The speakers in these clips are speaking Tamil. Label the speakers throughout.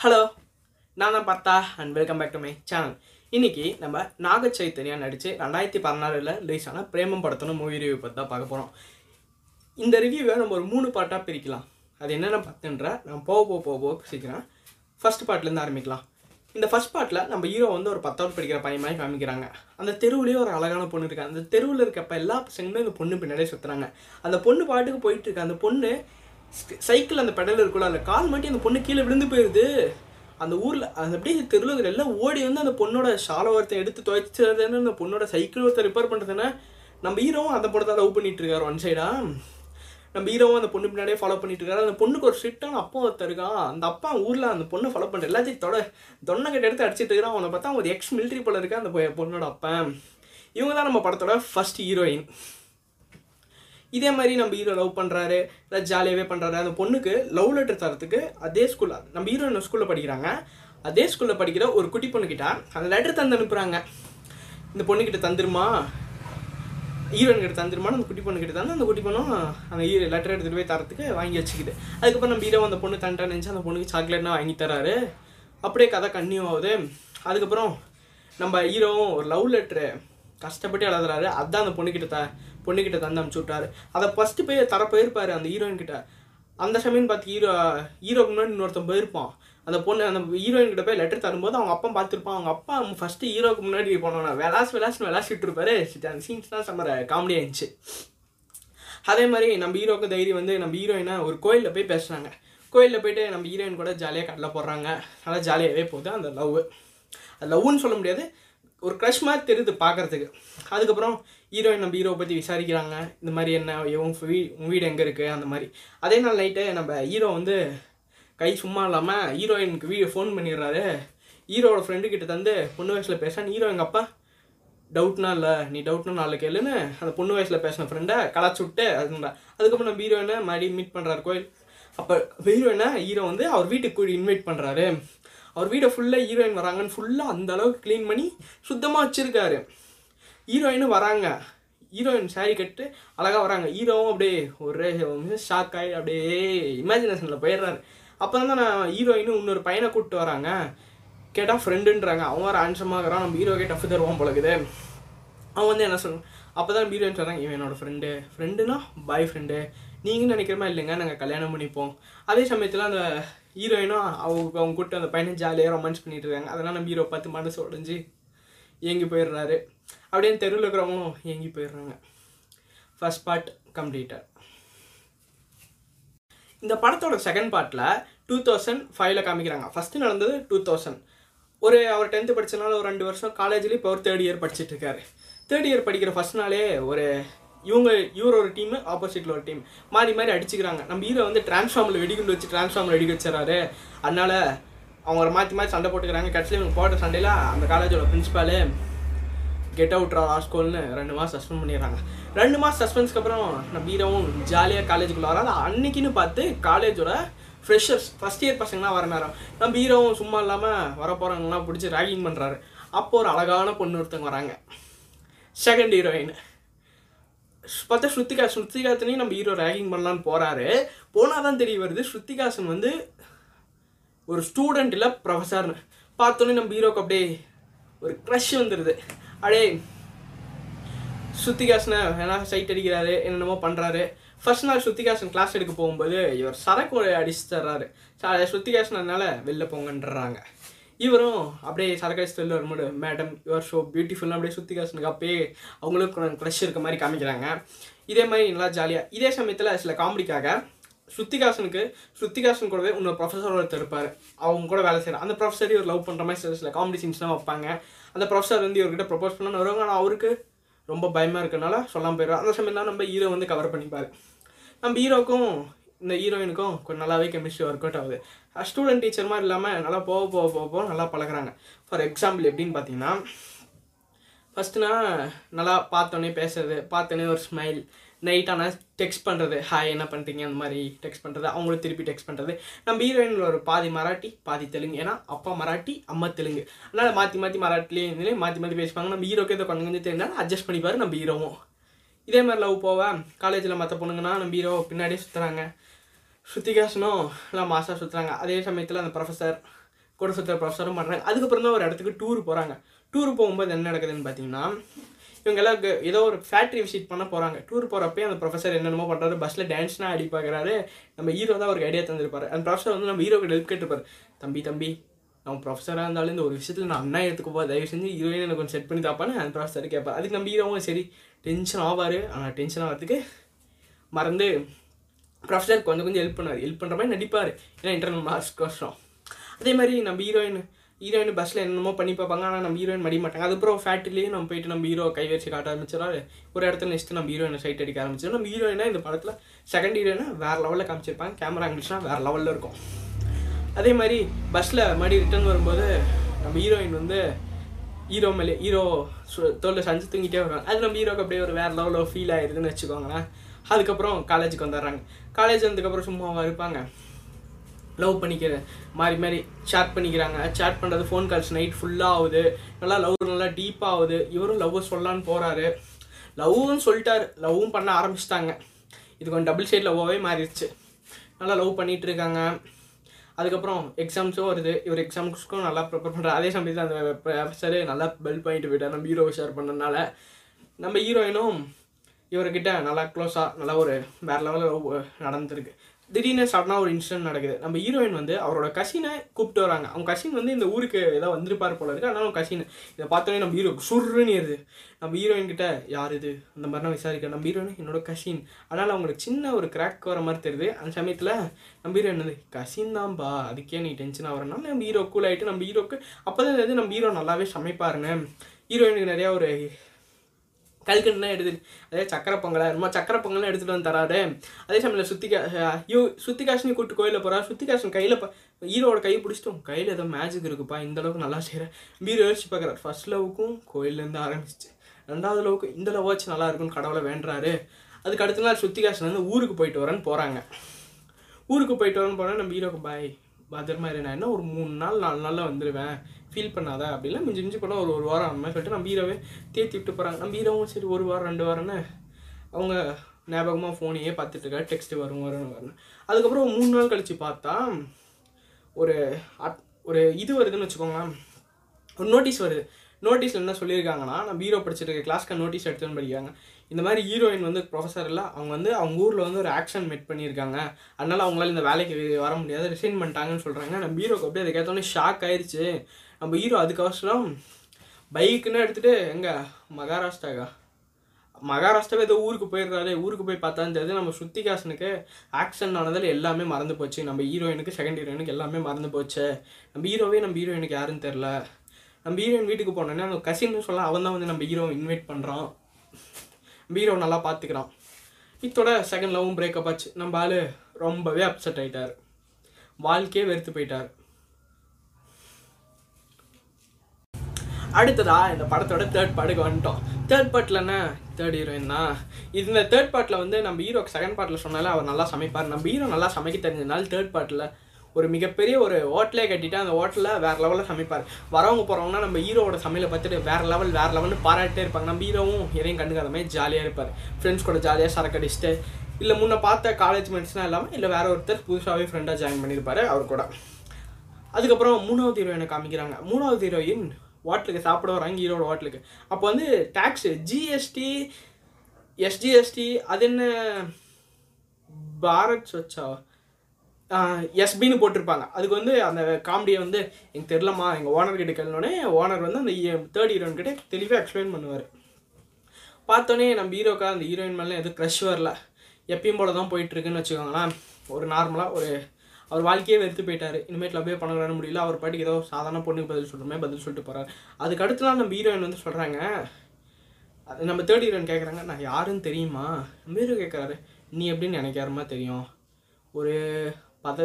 Speaker 1: ஹலோ நான் தான் Partha and welcome back to my channel இன்றைக்கி நம்ம நாக சைத்தன்யா நடித்து ரெண்டாயிரத்தி பதினாறில் ரிலீஸ் ஆன பிரேமம் படத்தோட மூவி ரிவ்யூ பற்றி தான் பார்க்க போகிறோம் இந்த ரிவ்யூவை நம்ம ஒரு மூணு பார்ட்டாக பிரிக்கலாம். அது என்னென்ன பார்த்துன்ற நான் போக போக போக போக சீக்கிரம் ஃபர்ஸ்ட் பார்ட்லேருந்து ஆரம்பிக்கலாம். இந்த ஃபர்ஸ்ட் பார்ட்டில் நம்ம ஹீரோ வந்து ஒரு பத்தாவது படிக்கிற பையன் மாதிரி காமிக்கிறாங்க. அந்த தெருவுலேயே ஒரு அழகான பொண்ணு இருக்காங்க அந்த தெருவில் இருக்கப்ப எல்லா பசங்களும் இந்த பொண்ணு பின்னாடியே சுற்றுறாங்க அந்த பொண்ணு பாட்டுக்கு போயிட்டு இருக்க. அந்த பொண்ணு சைக்கிள் அந்த பெடல் இருக்குல்ல அந்த கால் மாட்டி அந்த பொண்ணு கீழே விழுந்து போயிடுது அந்த ஊரில் அந்த அப்படியே தெருவில் இருக்கிற எல்லாம் ஓடி வந்து அந்த பொண்ணோட ஷாலை ஒருத்தன் எடுத்து துவைச்சதுன்னு அந்த பொண்ணோட சைக்கிள் ஒருத்தர் ரிப்பேர் பண்ணுறதுன்னா நம்ம ஹீரோவும் அந்த பொண்ணை தான் லவ் பண்ணிட்டு இருக்காரு ஒன் சைடா நம்ம ஹீரோவும் அந்த பொண்ணு பின்னாடியே ஃபாலோ பண்ணிட்டு இருக்காரு. அந்த பொண்ணுக்கு ஒரு ஸ்ட்ரிக்டான அப்பா ஒருத்தர் இருக்கான் அந்த அப்பா ஊரில் அந்த பொண்ணை ஃபாலோ பண்ணுற எல்லாத்தையும் தொட தொன்னை கட்ட எடுத்து அடிச்சிட்டு இருக்கிறான் அவனை பார்த்தா அவன் ஒரு எக்ஸ் மிலிட்ரி போல இருக்கா அந்த பொண்ணோட அப்பன். இவங்க தான் நம்ம படத்தோட ஃபர்ஸ்ட் ஹீரோயின் இதே மாதிரி நம்ம ஹீரோ லவ் பண்ணுறாரு இல்லை ஜாலியாகவே பண்ணுறாரு அந்த பொண்ணுக்கு லவ் லெட்டர் தரத்துக்கு அதே ஸ்கூலில் நம்ம ஹீரோ என்ன ஸ்கூலில் படிக்கிறாங்க? அதே ஸ்கூலில் படிக்கிற ஒரு குட்டி பொண்ணுக்கிட்ட அந்த லெட்டர் தந்து அனுப்புகிறாங்க இந்த பொண்ணுக்கிட்ட தந்துருமா? ஹீரோயின் கிட்ட தந்துருமான்னு அந்த குட்டி பொண்ணு கிட்ட தந்து அந்த குட்டி பொண்ணும் அந்த ஹீரோ லெட்டர் எடுத்துகிட்டு போய் தரத்துக்கு வாங்கி வச்சுக்குது. அதுக்கப்புறம் நம்ம ஹீரோ அந்த பொண்ணு தண்டா நினச்சி அந்த பொண்ணுக்கு சாக்லேட்னா வாங்கி தராரு. அப்படியே கதை கன்னியூ ஆகுது. அதுக்கப்புறம் நம்ம ஹீரோவும் ஒரு லவ் லெட்ரு கஷ்டப்பட்டு எழுதுறாரு. அதான் அந்த பொண்ணுக்கிட்ட த பொண்ணுக்கிட்ட தந்து அனுப்பிச்சு விட்டாரு. அதை ஃபஸ்ட்டு போய் தர போயிருப்பாரு அந்த ஹீரோயின் கிட்ட. அந்த சமயம் பார்த்து ஹீரோ ஹீரோக்கு முன்னாடி இன்னொருத்தன் போயிருப்பான். அந்த பொண்ணு அந்த ஹீரோயின் கிட்ட போய் லெட்டர் தரும்போது அவங்க அப்பா பார்த்துருப்பான். அவங்க அப்பா ஃபஸ்ட்டு ஹீரோக்கு முன்னாடி போனோன்னா விளாஸ் விளாஸ்னு விளாசிட்டு இருப்பாரு அந்த சீன்ஸ்லாம் செம்ம காமெடியாக இருந்துச்சு. அதே மாதிரி நம்ம ஹீரோக்கு தைரியம் வந்து நம்ம ஹீரோயினை ஒரு கோயிலில் போய் பேசுகிறாங்க கோயிலில் போயிட்டு நம்ம ஹீரோயின் கூட ஜாலியாக கடலை போடுறாங்க. நல்லா ஜாலியாகவே போகுது அந்த லவ் அது லவ்னு சொல்ல முடியாது. ஒரு க்ரஷ் மாதிரி தெரியுது பார்க்கறதுக்கு. அதுக்கப்புறம் ஹீரோயின் நம்ம ஹீரோவை பற்றி விசாரிக்கிறாங்க. இந்த மாதிரி என்ன உன் வீ உன் வீடு எங்கே இருக்குது அந்த மாதிரி. அதே நாள் நைட்டு நம்ம ஹீரோ வந்து கை சும்மா இல்லாமல் ஹீரோயினுக்கு வீடியோ ஃபோன் பண்ணிடுறாரு. ஹீரோவோட ஃப்ரெண்டு கிட்ட தந்து பொண்ணு வயசில் பேசான்னு ஹீரோ எங்கள் அப்பா? டவுட்னா இல்லை நீ டவுட்னா நாலு கேளுன்னு அந்த பொண்ணு வயசில் பேசின ஃப்ரெண்டை கலாச்சு விட்டு அதுங்களா அதுக்கப்புறம் நம்ம ஹீரோயினை மறுபடியும் மீட் பண்ணுறாரு கோயில். அப்போ ஹீரோயினை ஹீரோ வந்து அவர் வீட்டுக்கு கூடி இன்வைட் பண்ணுறாரு அவர் வீடை ஃபுல்லாக ஹீரோயின் வராங்கன்னு ஃபுல்லாக அந்த அளவுக்கு க்ளீன் பண்ணி சுத்தமாக வச்சுருக்காரு. ஹீரோயினும் வராங்க. ஹீரோயின் சாரி கட்டு அழகாக வராங்க. ஹீரோவும் அப்படியே ஒரு ஷாக் ஆகி அப்படியே இமேஜினேஷனில் போயிடுறாரு. அப்போ தான் நான் ஹீரோயினும் இன்னொரு பையனை கூப்பிட்டு வராங்க. கேட்டால் ஃப்ரெண்டுன்றாங்க அவன் வேறு ஆன்சமாகறான் நம்ம ஹீரோ ஹீரோக்கே டஃப் தருவான் போலக்குது. அவன் வந்து என்ன சொல்லுவான் அப்போ தான் ஹீரோயின் சொல்கிறாங்க இவன் என்னோட ஃப்ரெண்டு ஃப்ரெண்டுனா பாய் ஃப்ரெண்டு நீங்கள் மாதிரி இல்லைங்க நாங்கள் கல்யாணம் பண்ணிப்போம். அதே சமயத்தில் அந்த ஹீரோயினும் அவங்க அவங்க கூட்ட அந்த பையனை ஜாலியாக ரொமான்ஸ் பண்ணிட்டு இருக்காங்க. அதனால் நம்ம ஹீரோ பார்த்து மனசு உடஞ்சி ஏங்கி போயிடுறாரு. அப்படியே தெருவில் இருக்கிறவங்களும் ஏங்கி போயிடுறாங்க. ஃபர்ஸ்ட் பார்ட் கம்ப்ளீட்டட் இந்த படத்தோட செகண்ட் பார்ட்டில் டூ தௌசண்ட் ஃபைவ்ல காமிக்கிறாங்க. ஃபஸ்ட்டு நடந்தது டூ தௌசண்ட் ஒரு அவர் டென்த்து படித்தனால ஒரு ரெண்டு வருஷம் காலேஜ்லேயும் இப்போ ஒரு தேர்ட் இயர் படிச்சுட்டு இருக்காரு. தேர்ட் இயர் படிக்கிற ஃபஸ்ட் நாளே ஒரு இவங்க இவர் ஒரு டீம் ஆப்போசிட்டில் ஒரு டீம் மாறி மாறி அடிச்சுக்கிறாங்க. நம்ம ஹீரோ வந்து டிரான்ஸ்ஃபார்மில் வெடிகுண்டு வச்சு டிரான்ஸ்ஃபார்மில் வெடிக்க வச்சிடறாரு. அதனால அவங்க ஒரு மாற்றி மாற்றி சண்டை போட்டுக்கிறாங்க. கடைசியில் இவங்க போட்ட சண்டையில் அந்த காலேஜோட பிரின்சிபாலு கெட் அவுட் ராஸ்கோல்னு ரெண்டு மாதம் சஸ்பெண்ட் பண்ணிடுறாங்க. ரெண்டு மாதம் சஸ்பென்ஸ்க்கு அப்புறம் நம்ம ஹீரோவும் ஜாலியாக காலேஜுக்குள்ள வராது அன்னைக்குன்னு பார்த்து காலேஜோட ஃப்ரெஷர்ஸ் ஃபஸ்ட் இயர் பசங்களாம் வர நேரம் நம்ம ஹீரோவும் சும்மா இல்லாமல் வர போகிறவங்களாம் பிடிச்சி ரேகிங் பண்ணுறாரு அப்போ ஒரு அழகான பொண்ணு ஒருத்தவங்க வராங்க. செகண்ட் ஹீரோயின் பார்த்தா ஸ்ருத்திகா ஸ்ருத்திகாசனையும் நம்ம ஹீரோ ரேகிங் பண்ணலான்னு போகிறாரு போனால் தான் தெரிய வருது ஸ்ருத்திகாசன் வந்து ஒரு ஸ்டூடெண்ட் இல்லை ப்ரொஃபஸர்னு பார்த்தோன்னே நம்ம ஹீரோக்கு அப்படியே ஒரு க்ரஷ் வந்துடுது அடே ஸ்ருத்திகாசனை வேணா சைட் அடிக்கிறாரு என்னென்னமோ பண்ணுறாரு ஃபர்ஸ்ட் நாள் ஸ்ருத்திகாசன் கிளாஸ் எடுக்க போகும்போது இவர் சரக்கு அடிச்சு தர்றாரு. ஸ்ருத்திகாசன் அதனால வெளில போங்கன்றாங்க. இவரும் அப்படியே சரக்கு அடிச்சு வரும்போது மேடம் யுவர் ஷோ பியூட்டிஃபுல்லாக அப்படியே ஸ்ருத்திகாசனுக்கு அப்பயே அவங்களுக்கு க்ரஷ் இருக்க மாதிரி காமிக்கிறாங்க. இதே மாதிரி நல்லா ஜாலியாக இதே சமயத்தில் சில காமெடிக்காக ஸ்ருத்திகாசனுக்கு ஸ்ருத்திகாசன் கூடவே இன்னொரு ப்ரொஃபஸர் ஒருத்தர் இருப்பார். அவங்க கூட வேலை செய்கிறார் அந்த ப்ரொஃபஸர் இவர் லவ் பண்ணுற மாதிரி சில சில காமெடி சீன்ஸ்லாம் வைப்பாங்க. அந்த ப்ரொஃபஸர் வந்து இவர்கிட்ட ப்ரொபோஸ் பண்ணணும்னு வருவாங்க. ஆனால் அவருக்கு ரொம்ப பயமாக இருக்கனால சொல்லாமல் போயிடுவார். அந்த சமயம் தான் நம்ம ஹீரோ வந்து கவர் பண்ணிப்பார். நம்ம ஹீரோக்கும் இந்த ஹீரோயினுக்கும் கொஞ்சம் நல்லாவே கெமிஸ்ட்ரி ஒர்க் அவுட் ஆகுது. ஸ்டூடெண்ட் டீச்சர் மாதிரி இல்லாமல் நல்லா போக போக போக போக நல்லா பழகுறாங்க. ஃபார் எக்ஸாம்பிள் எப்படின்னு பார்த்தீங்கன்னா ஃபஸ்ட்டுனா நல்லா பார்த்தோன்னே பேசுறது பார்த்தோன்னே ஒரு ஸ்மைல் நைட்டான டெக்ஸ்ட் பண்ணுறது ஹாய் என்ன பண்ணுறீங்க அந்த மாதிரி டெக்ஸ்ட் பண்ணுறது அவங்களுக்கு திருப்பி டெக்ஸ்ட் பண்ணுறது நம்ம ஹீரோயினில் ஒரு பாதி மராட்டி பாதி தெலுங்கு. ஏன்னா அப்பா மராட்டி அம்மா தெலுங்கு. அதனால் மாற்றி மாற்றி மராட்டிலேயே இருந்தே மாற்றி மாற்றி பேசுவாங்க நம்ம ஹீரோக்கு ஏதோ கொஞ்சம் கொஞ்சம் தெரிஞ்சாலும் அட்ஜஸ்ட் பண்ணிப்பார் நம்ம ஹீரோவும் இதே மாதிரி லவ் போவேன் காலேஜில் மற்ற பொண்ணுங்கன்னா நம்ம ஹீரோ பின்னாடியே சுற்றுறாங்க ஸ்ருத்திகாசனும் எல்லாம் மாசாக சுற்றுறாங்க அதே சமயத்தில் அந்த ப்ரொஃபஸர் கூட சுற்றுற ப்ரொஃபஸரும் பண்ணுறாங்க அதுக்கப்புறம் தான் ஒரு இடத்துக்கு டூர் போகிறாங்க டூர் போகும்போது என்ன நடக்குதுன்னு பார்த்தீங்கன்னா இவங்க எல்லாம் ஏதோ ஒரு ஃபேக்ட்ரி விசிட் பண்ண போகிறாங்க டூர் போகிறப்பே அந்த ப்ரொஃபஸர் என்னென்னமோ பண்ணுறாரு பஸ்ஸில் டான்ஸ்லாம் அடி பார்க்குறாரு நம்ம ஹீரோ தான் அவருக்கு ஐடியா தந்திருப்பாரு. அந்த ப்ரொஃபஸர் வந்து நம்ம ஹீரோக்கு ஹெல்ப் கேட்டிருப்பாரு. தம்பி தம்பி நம்ம ப்ரொஃபஸராக இருந்தாலும் இந்த ஒரு விஷயத்தில் நான் அண்ணா எடுத்துக்கோ தயவு செஞ்சு ஹீரோயின் எனக்கு கொஞ்சம் செட் பண்ணி தாப்பான்னு அந்த ப்ரொஃபஸர் கேட்பார். அதுக்கு நம்ம ஹீரோவும் சரி டென்ஷன் ஆவார். ஆனால் டென்ஷன் ஆகிறதுக்கு மறந்து ப்ரொஃபஸர் கொஞ்சம் கொஞ்சம் ஹெல்ப் பண்ணுவார். ஹெல்ப் பண்ணுற மாதிரி நடிப்பார். ஏன்னா இன்டர்னல் மார்க்ஸ் கஷ்டம் அதே மாதிரி நம்ம ஹீரோயின் ஹீரோயின் பஸ்ஸில் என்னமோ பண்ணி பார்ப்பாங்க. ஆனால் நம்ம ஹீரோயின் மடிய மாட்டாங்க. அதுக்கப்புறம் ஃபேக்ட்ரிலேயே நம்ம போயிட்டு நம்ம ஹீரோ கை வச்சு காட்ட ஆரம்பிச்சிடா ஒரு இடத்துல நெக்ஸ்ட்டு நம்ம ஹீரோயினை சைட் அடிக்க ஆரம்பிச்சிடும். நம்ம ஹீரோயினா இந்த படத்தில் செகண்ட் ஹீரோயினா வேறு லெவலில் காமிச்சிருப்பாங்க. கேமரா ஆங்கிள்ஸ்லாம் வேறு லெவலில் இருக்கும். அதே மாதிரி பஸ்ஸில் மடி ரிட்டர்ன் வரும்போது நம்ம ஹீரோயின் வந்து ஹீரோ மேலே ஹீரோ தோல்ல சஞ்சு தூங்கிட்டே வருவாங்க. அது நம்ம ஹீரோக்கு அப்படியே ஒரு வேறு லெவலில் ஃபீல் ஆயிருதுன்னு வச்சுக்கோங்களேன். அதுக்கப்புறம் காலேஜுக்கு வந்துடுறாங்க. காலேஜ் வந்ததுக்கப்புறம் சும்மாவாக இருப்பாங்க. லவ் பண்ணிக்கிற மாறி மாறி சேட் பண்ணிக்கிறாங்க. சேட் பண்ணுறது ஃபோன் கால்ஸ் நைட் ஃபுல்லாக ஆகுது. நல்லா லவ் நல்லா டீப்பாக ஆகுது. இவரும் லவ் சொல்லலான்னு போகிறாரு லவ்வும் சொல்லிட்டாரு. லவ்வும் பண்ண ஆரம்பிச்சிட்டாங்க. இது கொஞ்சம் டபுள் சைட் லவ்வாகவே மாறிடுச்சு. நல்லா லவ் பண்ணிகிட்டு இருக்காங்க. அதுக்கப்புறம் எக்ஸாம்ஸும் வருது. இவர் எக்ஸாம்ஸ்க்கும் நல்லா ப்ரிப்பேர் பண்ணுறாரு அதே சமயத்தில் அந்த ப்ரொஃபஸரு நல்லா பெல் பண்ணிட்டு போயிட்டார். நம்ம ஹீரோவை ஷேர் பண்ணனால நம்ம ஹீரோயினும் இவர்கிட்ட நல்லா க்ளோஸாக நல்லா ஒரு வேறு லெவலில் நடந்துருக்கு. திடீர்னு சடனாக ஒரு இன்சிடென்ட் நடக்குது. நம்ம ஹீரோயின் வந்து அவரோட கசினை கூப்பிட்டு வராங்க. அவங்க கசின் வந்து இந்த ஊருக்கு ஏதோ வந்திருப்பார் போல இருக்கு. அதனால கசின் இதை பார்த்தோன்னே நம்ம ஹீரோ சுருன்னு ஏறுது. நம்ம ஹீரோயின் கிட்ட யார் இது? அந்த மாதிரிலாம் விசாரிக்க. நம்ம ஹீரோயின் என்னோட கசின் அதனால் அவங்களுக்கு சின்ன ஒரு கிராக் வர மாதிரி தெரியுது. அந்த சமயத்தில் நம்ம ஹீரோ என்னது? கசின் தான்பா. அதுக்கே நீ டென்ஷன் ஆகிறனால நம்ம ஹீரோ கூல் ஆகிட்டு நம்ம ஹீரோக்கு அப்போ தான் நம்ம ஹீரோ நல்லாவே சமைப்பாருங்க ஹீரோயினுக்கு நிறையா ஒரு கல்கண்டுலாம் எடுத்து அதே சக்கரை பொங்கலா ரொம்ப சக்கரை பொங்கலாம் எடுத்துகிட்டு வந்து தராரு அதே சமயத்தில் சுத்திகா யூ சுத்திகாஷினி கூட்டு கோயிலில் போகிறா சுத்திகாஷன் கையில் ஹீரோட கை பிடிச்சிட்டோம் கையில் ஏதோ மேஜிக் இருக்குப்பா இந்த அளவுக்கு நல்லா செய்கிறேன் ஹீரோ யோசிச்சு பார்க்குறாரு ஃபர்ஸ்ட் லவுக்கும் கோயிலேருந்து ஆரம்பிச்சிச்சு ரெண்டாவது லவ்வுக்கு இந்த லவ் வச்சு நல்லா இருக்கும்னு கடவுளை வேண்டுறாரு. அதுக்கு அடுத்த நாள் சுத்திகாஷன் வந்து ஊருக்கு போயிட்டு வரேன்னு போகிறாங்க ஊருக்கு போயிட்டு வரேன்னு போனால் நம்ம ஹீரோக்கு பாய் பத்திரமா இரு. நான் என்ன ஒரு மூணு நாள் நாலு நாளில் வந்துடுவேன் ஃபீல் பண்ணாத அப்படிலாம் மிஞ்சி மிஞ்சி போனால் ஒரு ஒரு வாரம் அந்த மாதிரி சொல்லிட்டு நம்ம ஹீரோவே தேத்தி விட்டு போகிறாங்க நம்ம ஹீரோவும் சரி ஒரு வாரம் ரெண்டு வாரம்னு அவங்க ஞாபகமாக ஃபோனையே பார்த்துட்டு இருக்கா டெக்ஸ்ட் வரும் வரும் வரும் அதுக்கப்புறம் மூணு நாள் கழித்து பார்த்தா ஒரு அட்- ஒரு இது வருதுன்னு வச்சுக்கோங்களேன். ஒரு நோட்டீஸ் வருது. நோட்டீஸில் என்ன சொல்லியிருக்காங்கன்னா நம்ம ஹீரோ படிச்சுட்டு இருக்க கிளாஸ்க்கு நோட்டீஸ் எடுத்துன்னு படிக்கிறாங்க. இந்த மாதிரி ஹீரோயின் வந்து ப்ரொஃபஸர் இல்லை. அவங்க வந்து அவங்க ஊரில் வந்து ஒரு ஆக்ஷன் மெட் பண்ணியிருக்காங்க. அதனால அவங்களால இந்த வேலைக்கு வர முடியாது. ரிசைன் பண்ணிட்டாங்கன்னு சொல்கிறாங்க நம்ம ஹீரோக்கு அப்படியே அதை ஷாக் ஆயிடுச்சு நம்ம ஹீரோ அதுக்கவசரம் பைக்குன்னு எடுத்துகிட்டு எங்கே? மகாராஷ்டிராக்கா. மகாராஷ்டிராவே ஏதோ ஊருக்கு போயிடுறாரு ஊருக்கு போய் பார்த்தாந்தது தெரியுது நம்ம ஸ்ருத்திகாசனுக்கு ஆக்ஷன் ஆனதில் எல்லாமே மறந்து போச்சு. நம்ம ஹீரோயினுக்கு செகண்ட் ஹீரோயினுக்கு எல்லாமே மறந்து போச்சு. நம்ம ஹீரோவே நம்ம ஹீரோயினுக்கு யாருன்னு தெரில நம்ம ஹீரோயின் வீட்டுக்கு போனோன்னே அந்த கசின்னு சொல்ல அவன் தான் வந்து நம்ம ஹீரோவை இன்வைட் பண்ணுறான் நம்ம ஹீரோ நல்லா பார்த்துக்கிறான். இத்தோட செகண்ட் லவ்வும் பிரேக்கப் ஆச்சு. நம்ம ஆள் ரொம்பவே அப்செட் ஆயிட்டார். வாழ்க்கையே வெறுத்து போயிட்டார். அடுத்ததா இந்த படத்தோட தேர்ட் பார்ட்டுக்கு வந்துட்டோம். தேர்ட் பார்ட்டில் என்ன தேர்ட் ஹீரோயின் தான் இந்த தேர்ட் பார்ட்டில் வந்து நம்ம ஹீரோக்கு செகண்ட் பார்ட்டில் சொன்னாலே அவர் நல்லா சமைப்பார். நம்ம ஹீரோ நல்லா சமைக்க தெரிஞ்சதுனால தேர்ட் பார்ட்டில் ஒரு மிகப்பெரிய ஒரு ஹோட்டலே கட்டிட்டு அந்த ஹோட்டலில் வேற லெவலில் சமைப்பார். வரவங்க போகிறவங்கன்னா நம்ம ஹீரோவோட சமையலை பார்த்துட்டு வேறு லெவல் வேறு லெவல்னு பாராட்டே இருப்பாங்க. நம்ம ஹீரோவும் எதையும் கண்டுக்காத மாதிரி ஜாலியாக இருப்பார். ஃப்ரெண்ட்ஸ் கூட ஜாலியாக சரக்கு அடிச்சுட்டு இல்லை முன்ன பார்த்த காலேஜ் மெட்ஸ்லாம் இல்லாமல் இல்லை வேறு ஒருத்தர் புதுசாகவே ஃப்ரெண்டாக ஜாயின் பண்ணியிருப்பார் அவர் கூட. அதுக்கப்புறம் மூணாவது ஹீரோயினை காமிக்கிறாங்க? மூணாவது ஹீரோயின் ஹோட்டலுக்கு சாப்பிட வராங்க ஈரோடு ஹோட்டலுக்கு அப்போ வந்து டேக்ஸு ஜிஎஸ்டி எஸ்ஜிஎஸ்டி அது என்ன பாரத் ஸ்வச்சா? எஸ்பின்னு போட்டிருப்பாங்க. அதுக்கு வந்து அந்த காமெடியை வந்து எனக்கு தெரிலம்மா எங்கள் ஓனர் கிட்ட கேள்னோடனே ஓனர் வந்து அந்த தேர்ட் ஹீரோயின் கிட்டே தெளிவாக எக்ஸ்பிளைன் பண்ணுவார். பார்த்தோன்னே நம்ம ஹீரோக்கா அந்த ஹீரோயின் மேலே எதுவும் க்ரஷ் வரல. எப்பயும் போல தான் போயிட்டுருக்குன்னு வச்சுக்கோங்களேன். ஒரு நார்மலாக ஒரு அவர் வாழ்க்கையே வெறுத்து போயிட்டார். இனிமேல் அப்படியே பணம் முடியல. அவர் பாட்டுக்கு ஏதோ சாதாரண பொண்ணுக்கு பதில் சொல்கிறோமே பதில் சொல்லிட்டு போகிறார் அதுக்கு அடுத்த நாள் நம்ம ஹீரோயின் வந்து சொல்கிறாங்க அது நம்ம தேர்ட் ஹீரோயின் கேட்குறாங்க நான் யாருன்னு தெரியுமா? நம்ம கேட்குறாரு நீ எப்படின்னு எனக்கு யாருமா தெரியும்? ஒரு பத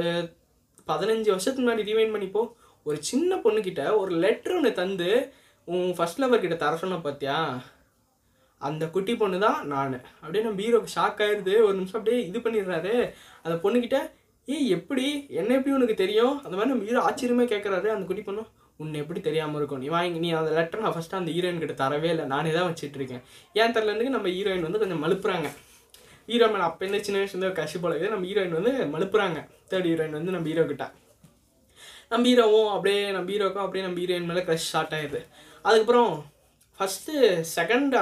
Speaker 1: பதினஞ்சு வருஷத்துக்கு முன்னாடி ரிவைன் பண்ணிப்போ. ஒரு சின்ன பொண்ணுக்கிட்ட ஒரு லெட்டர் ஒன்று தந்து உன் ஃபர்ஸ்ட் லவர் கிட்ட தர சொன்ன பார்த்தியா அந்த குட்டி பொண்ணு தான் நான். அப்படியே நம்ம ஹீரோக்கு ஷாக் ஆயிடுது ஒரு நிமிஷம் அப்படியே இது பண்ணிடுறாரு. அந்த பொண்ணுக்கிட்ட ஏய் எப்படி? என்ன எப்படி உனக்கு தெரியும்? அந்த மாதிரி நம்ம ஹீரோ ஆச்சரியமே கேட்குறாரு அந்த குட்டி பொண்ணும் உன்னை எப்படி தெரியாமல் இருக்கும்? நீ வாங்கி நீ அந்த லெட்டர் நான் ஃபஸ்ட்டு அந்த ஹீரோயின் கிட்ட தரவே இல்லை. நானே தான் வச்சுட்டு இருக்கேன். ஏன் தரலன்னு நம்ம ஹீரோயின் வந்து கொஞ்சம் மலுப்புறாங்க ஹீரோ மேலே அப்போ என்ன சின்ன வயசுல கஷி போல இது நம்ம ஹீரோயின் வந்து மலுப்புறாங்க தேர்ட் ஹீரோயின் வந்து நம்ம ஹீரோ கிட்ட. நம்ம ஹீரோவும் அப்படியே நம்ம ஹீரோக்கும் அப்படியே நம்ம ஹீரோயின் மேலே க்ரஷ் ஸ்டார்ட் ஆயிடுது. அதுக்கப்புறம் ஃபஸ்ட்டு செகண்ட்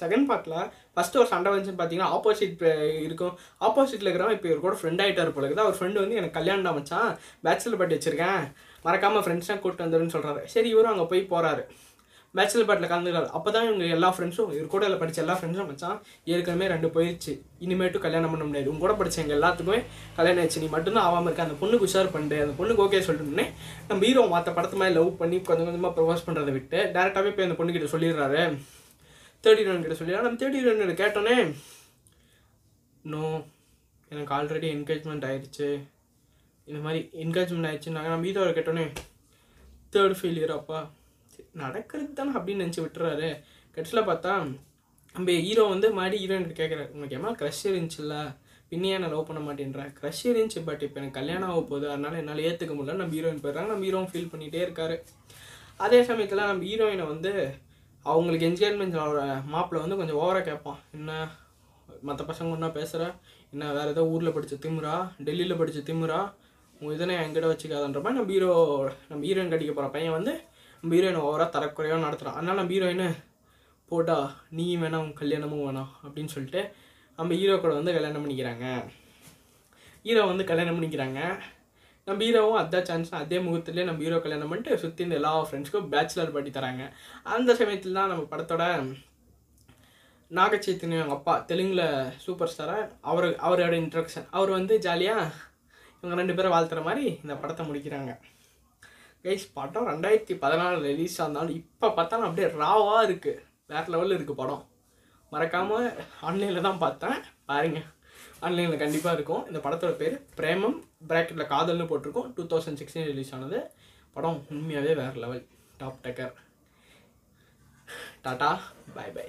Speaker 1: செகண்ட் பார்ட்டில் ஃபஸ்ட்டு ஒரு சண்டை வந்துச்சுன்னு பார்த்தீங்கன்னா ஆப்போசிட் இருக்கும். ஆப்போசிட்டில் இருக்கிறவன் இப்போ இவர் கூட ஃப்ரெண்ட் ஆகிட்டார் போல இருக்குது. அவர் ஃப்ரெண்டு வந்து எனக்கு கல்யாணம் அமைச்சான் பேச்சுலர் பார்ட்டி வச்சுருக்கேன். மறக்காமல் ஃப்ரெண்ட்ஸ்லாம் கூப்பிட்டு வந்துருன்னு சொல்கிறாரு சரி இவரும் அங்கே போய் போகிறாரு பேச்சுலர் பார்ட்டில் கலந்துக்கிறாரு. அப்போ தான் இவங்க எல்லா ஃப்ரெண்ட்ஸும் இவர் கூட படித்த எல்லா ஃப்ரெண்ட்ஸும் மச்சான் ஏற்கனவே ரெண்டு போயிடுச்சு இனிமேட்டும் கல்யாணம் பண்ண முடியாது. உங்க கூட படித்த எங்கள் எல்லாத்துக்குமே கல்யாணம் ஆயிடுச்சு. நீ மட்டும்தான் ஆகாமல் இருக்க. அந்த பொண்ணுக்கு உஷார் பண்ணிட்டு அந்த பொண்ணுக்கு ஓகே சொல்லணும்னே நம்ம ஹீரோ மற்ற படத்து மாதிரி லவ் பண்ணி கொஞ்சம் கொஞ்சமாக ப்ரொபோஸ் பண்ணுறதை விட்டு டேரெக்டாகவே போய் அந்த பொண்ணுக்கிட்ட சொல்லிடுறாரு. தேர்ட்டி ரன் கிட்ட சொல்லி. நம்ம தேர்ட்டி ரன் கேட்டோன்னே நோ எனக்கு ஆல்ரெடி என்கேஜ்மெண்ட் ஆயிடுச்சு இந்த மாதிரி என்கேஜ்மெண்ட் ஆயிடுச்சுனாங்க நம்ம ஹீரோவை கேட்டோன்னே தேர்ட் ஃபெயிலியர் அப்பா. சரி, நடக்கிறது தானே அப்படின்னு நினச்சி விட்டுறாரு. கடைசியில் பார்த்தா நம்ம ஹீரோ வந்து மறுபடி ஹீரோயின் கேட்குறாரு உனக்கு ஏமா க்ரஷ் இருந்துச்சுல்ல பின்னையே நான் லவ் பண்ண மாட்டேன்றேன் க்ரஷ் இருந்துச்சு பட் இப்போ எனக்கு கல்யாணம் ஆக போகுது அதனால என்னால் ஏற்றுக்க முடியல நம்ம ஹீரோயின் போயிடுறாங்க. நம்ம ஹீரோவும் ஃபீல் பண்ணிகிட்டே இருக்காரு. அதே சமயத்தில் நம்ம ஹீரோயினை வந்து அவங்களுக்கு என்ஜாய்மெண்ட் மாப்பிள்ள வந்து கொஞ்சம் ஓவராக கேட்பான். என்ன மற்ற பசங்க ஒன்றா பேசுகிற என்ன வேறு ஏதோ ஊரில் படித்த திமுறா? டெல்லியில் படித்த திமுறா? உங்கள் இதனை என்கிட்ட வச்சுக்காதன்ற மாதிரி நம்ம ஹீரோ நம்ம ஹீரோயின் கடிக்க போகிற பையன் வந்து நம்ம ஹீரோயினை ஓவராக தரக்குறையாக நடத்துகிறான் அதனால் நம்ம ஹீரோயினை போட்டா நீ வேணாம் உன் கல்யாணமும் வேணாம் அப்படின்னு சொல்லிட்டு நம்ம ஹீரோ கூட வந்து கல்யாணம் பண்ணிக்கிறாங்க. ஹீரோ வந்து கல்யாணம் பண்ணிக்கிறாங்க. நம்ம ஹீரோவும் அதான் சான்ஸ் அதே முகத்துலேயே நம்ம ஹீரோ கல்யாணம் பண்ணிட்டு சுற்றி இந்த எல்லா ஃப்ரெண்ட்ஸ்க்கும் பேச்சுலர் பண்ணி தராங்க. அந்த சமயத்தில் தான் நம்ம படத்தோட நாகச்சைத்தன்யம் அவங்க அப்பா தெலுங்கில் சூப்பர் ஸ்டாராக அவர் அவரோட இன்ட்ரக்ஷன் அவர் வந்து ஜாலியாக இவங்க ரெண்டு பேரும் வாழ்த்துற மாதிரி இந்த படத்தை முடிக்கிறாங்க. கைஸ் படம் ரெண்டாயிரத்தி பதினாலு ரிலீஸ் ஆனாலும் இப்போ பார்த்தாலும் அப்படியே ராவாக இருக்குது வேறு லெவலில் இருக்குது படம். மறக்காமல் ஆன்லைனில் தான் பார்த்தேன். பாருங்கள் ஆன்லைனில் கண்டிப்பாக இருக்கும். இந்த படத்தோட பேர் பிரேமம் ப்ராக்கெட்டில் காதல்னு போட்டிருக்கோம். டூ தௌசண்ட் சிக்ஸ்டீன் ரிலீஸ் ஆனது. படம் உண்மையாகவே வேறு லெவல் டாப் டக்கர் டாட்டா பை பை